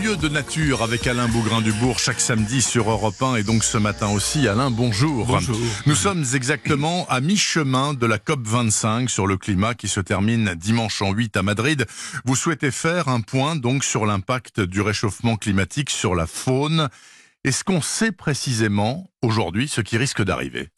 curieux de nature avec Alain Bougrain-Dubourg chaque samedi sur Europe 1 et donc ce matin aussi. Alain, bonjour. Bonjour. Nous sommes exactement à mi-chemin de la COP 25 sur le climat qui se termine dimanche en 8 à Madrid. Vous souhaitez faire un point donc sur l'impact du réchauffement climatique sur la faune. Est-ce qu'on sait précisément aujourd'hui ce qui risque d'arriver?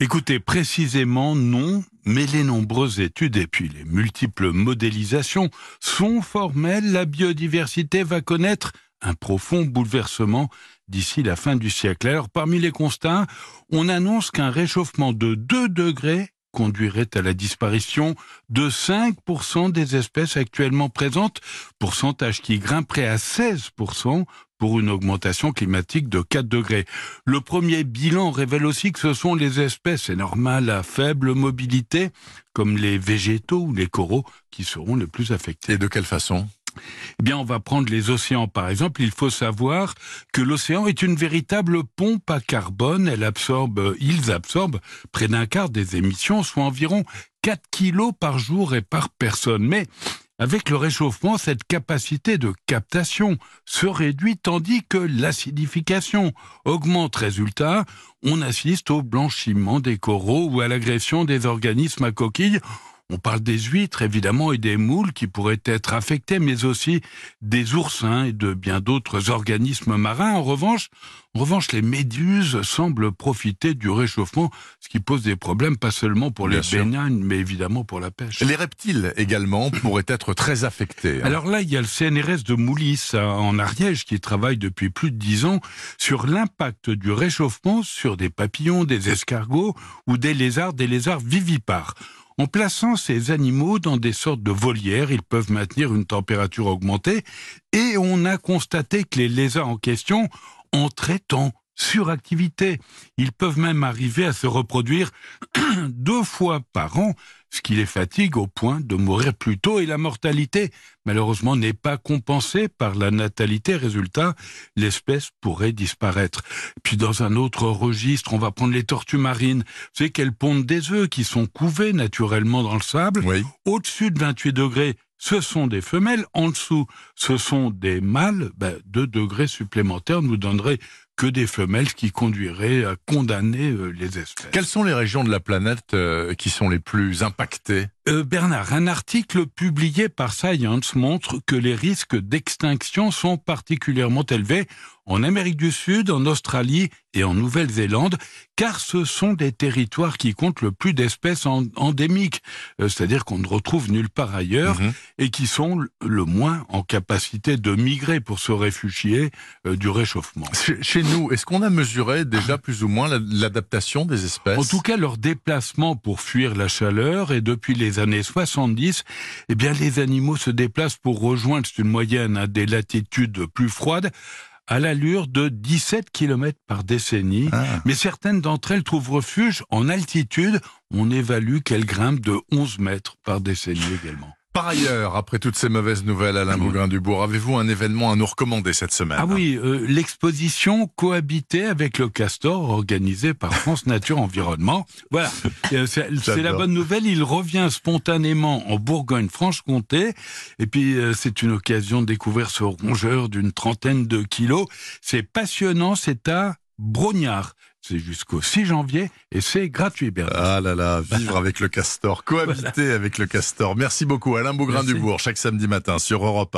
Écoutez, précisément non, mais les nombreuses études et puis les multiples modélisations sont formelles. La biodiversité va connaître un profond bouleversement d'ici la fin du siècle. Alors, parmi les constats, on annonce qu'un réchauffement de 2 degrés conduirait à la disparition de 5% des espèces actuellement présentes, pourcentage qui grimperait à 16% pour une augmentation climatique de 4 degrés. Le premier bilan révèle aussi que ce sont les espèces, c'est normal, à faible mobilité, comme les végétaux ou les coraux, qui seront les plus affectés. Et de quelle façon? Eh bien, on va prendre les océans par exemple. Il faut savoir que l'océan est une véritable pompe à carbone. Elle absorbe, ils absorbent près d'un quart des émissions, soit environ 4 kilos par jour et par personne. Mais avec le réchauffement, cette capacité de captation se réduit tandis que l'acidification augmente. Résultat, on assiste au blanchiment des coraux ou à l'agression des organismes à coquilles. On parle des huîtres, évidemment, et des moules qui pourraient être affectés, mais aussi des oursins et de bien d'autres organismes marins. En revanche, en revanche, les méduses semblent profiter du réchauffement, ce qui pose des problèmes pas seulement pour les baignades, mais évidemment pour la pêche. Les reptiles également pourraient être très affectés. Hein. Alors là, il y a le CNRS de Moulis en Ariège qui travaille depuis plus de dix ans sur l'impact du réchauffement sur des papillons, des escargots ou des lézards, des lézards vivipares. En plaçant ces animaux dans des sortes de volières, ils peuvent maintenir une température augmentée et on a constaté que les lézards en question entraient en suractivité. Ils peuvent même arriver à se reproduire deux fois par an, ce qui les fatigue au point de mourir plus tôt et la mortalité, malheureusement, n'est pas compensée par la natalité. Résultat, l'espèce pourrait disparaître. Puis dans un autre registre, on va prendre les tortues marines. Vous savez qu'elles pondent des œufs qui sont couvés naturellement dans le sable. Au-dessus de 28 degrés, ce sont des femelles, en dessous, ce sont des mâles, ben, deux degrés supplémentaires nous donneraient que des femelles qui conduiraient à condamner euh, les espèces. Quelles sont les régions de la planète euh, qui sont les plus impactées? Euh, Bernard, un article publié par Science montre que les risques d'extinction sont particulièrement élevés en Amérique du Sud, en Australie et en Nouvelle-Zélande, car ce sont des territoires qui comptent le plus d'espèces endémiques, c'est-à-dire qu'on ne retrouve nulle part ailleurs, mhm. et qui sont le moins en capacité de migrer pour se réfugier du réchauffement. Chez nous, est-ce qu'on a mesuré déjà plus ou moins l'adaptation des espèces? En tout cas, leur déplacement pour fuir la chaleur, et depuis les années 70, eh bien, les animaux se déplacent pour rejoindre, c'est une moyenne, à des latitudes plus froides, à l'allure de 17 km par décennie, ah. mais certaines d'entre elles trouvent refuge en altitude. On évalue qu'elles grimpent de 11 mètres par décennie également. Par ailleurs, après toutes ces mauvaises nouvelles, Alain Bougrain-Dubourg, avez-vous un événement à nous recommander cette semaine Ah oui, euh, l'exposition Cohabiter avec le castor organisée par France Nature Environnement. Voilà, euh, c'est la bonne nouvelle, il revient spontanément en Bourgogne-Franche-Comté. Et puis, euh, c'est une occasion de découvrir ce rongeur d'une trentaine de kilos. C'est passionnant, c'est à Brognard. C'est jusqu'au 6 janvier et c'est gratuit, Bernard. Ah là là, vivre avec le castor, cohabiter avec le castor. Merci beaucoup, Alain Bougrain-Dubourg, chaque samedi matin sur Europe 1.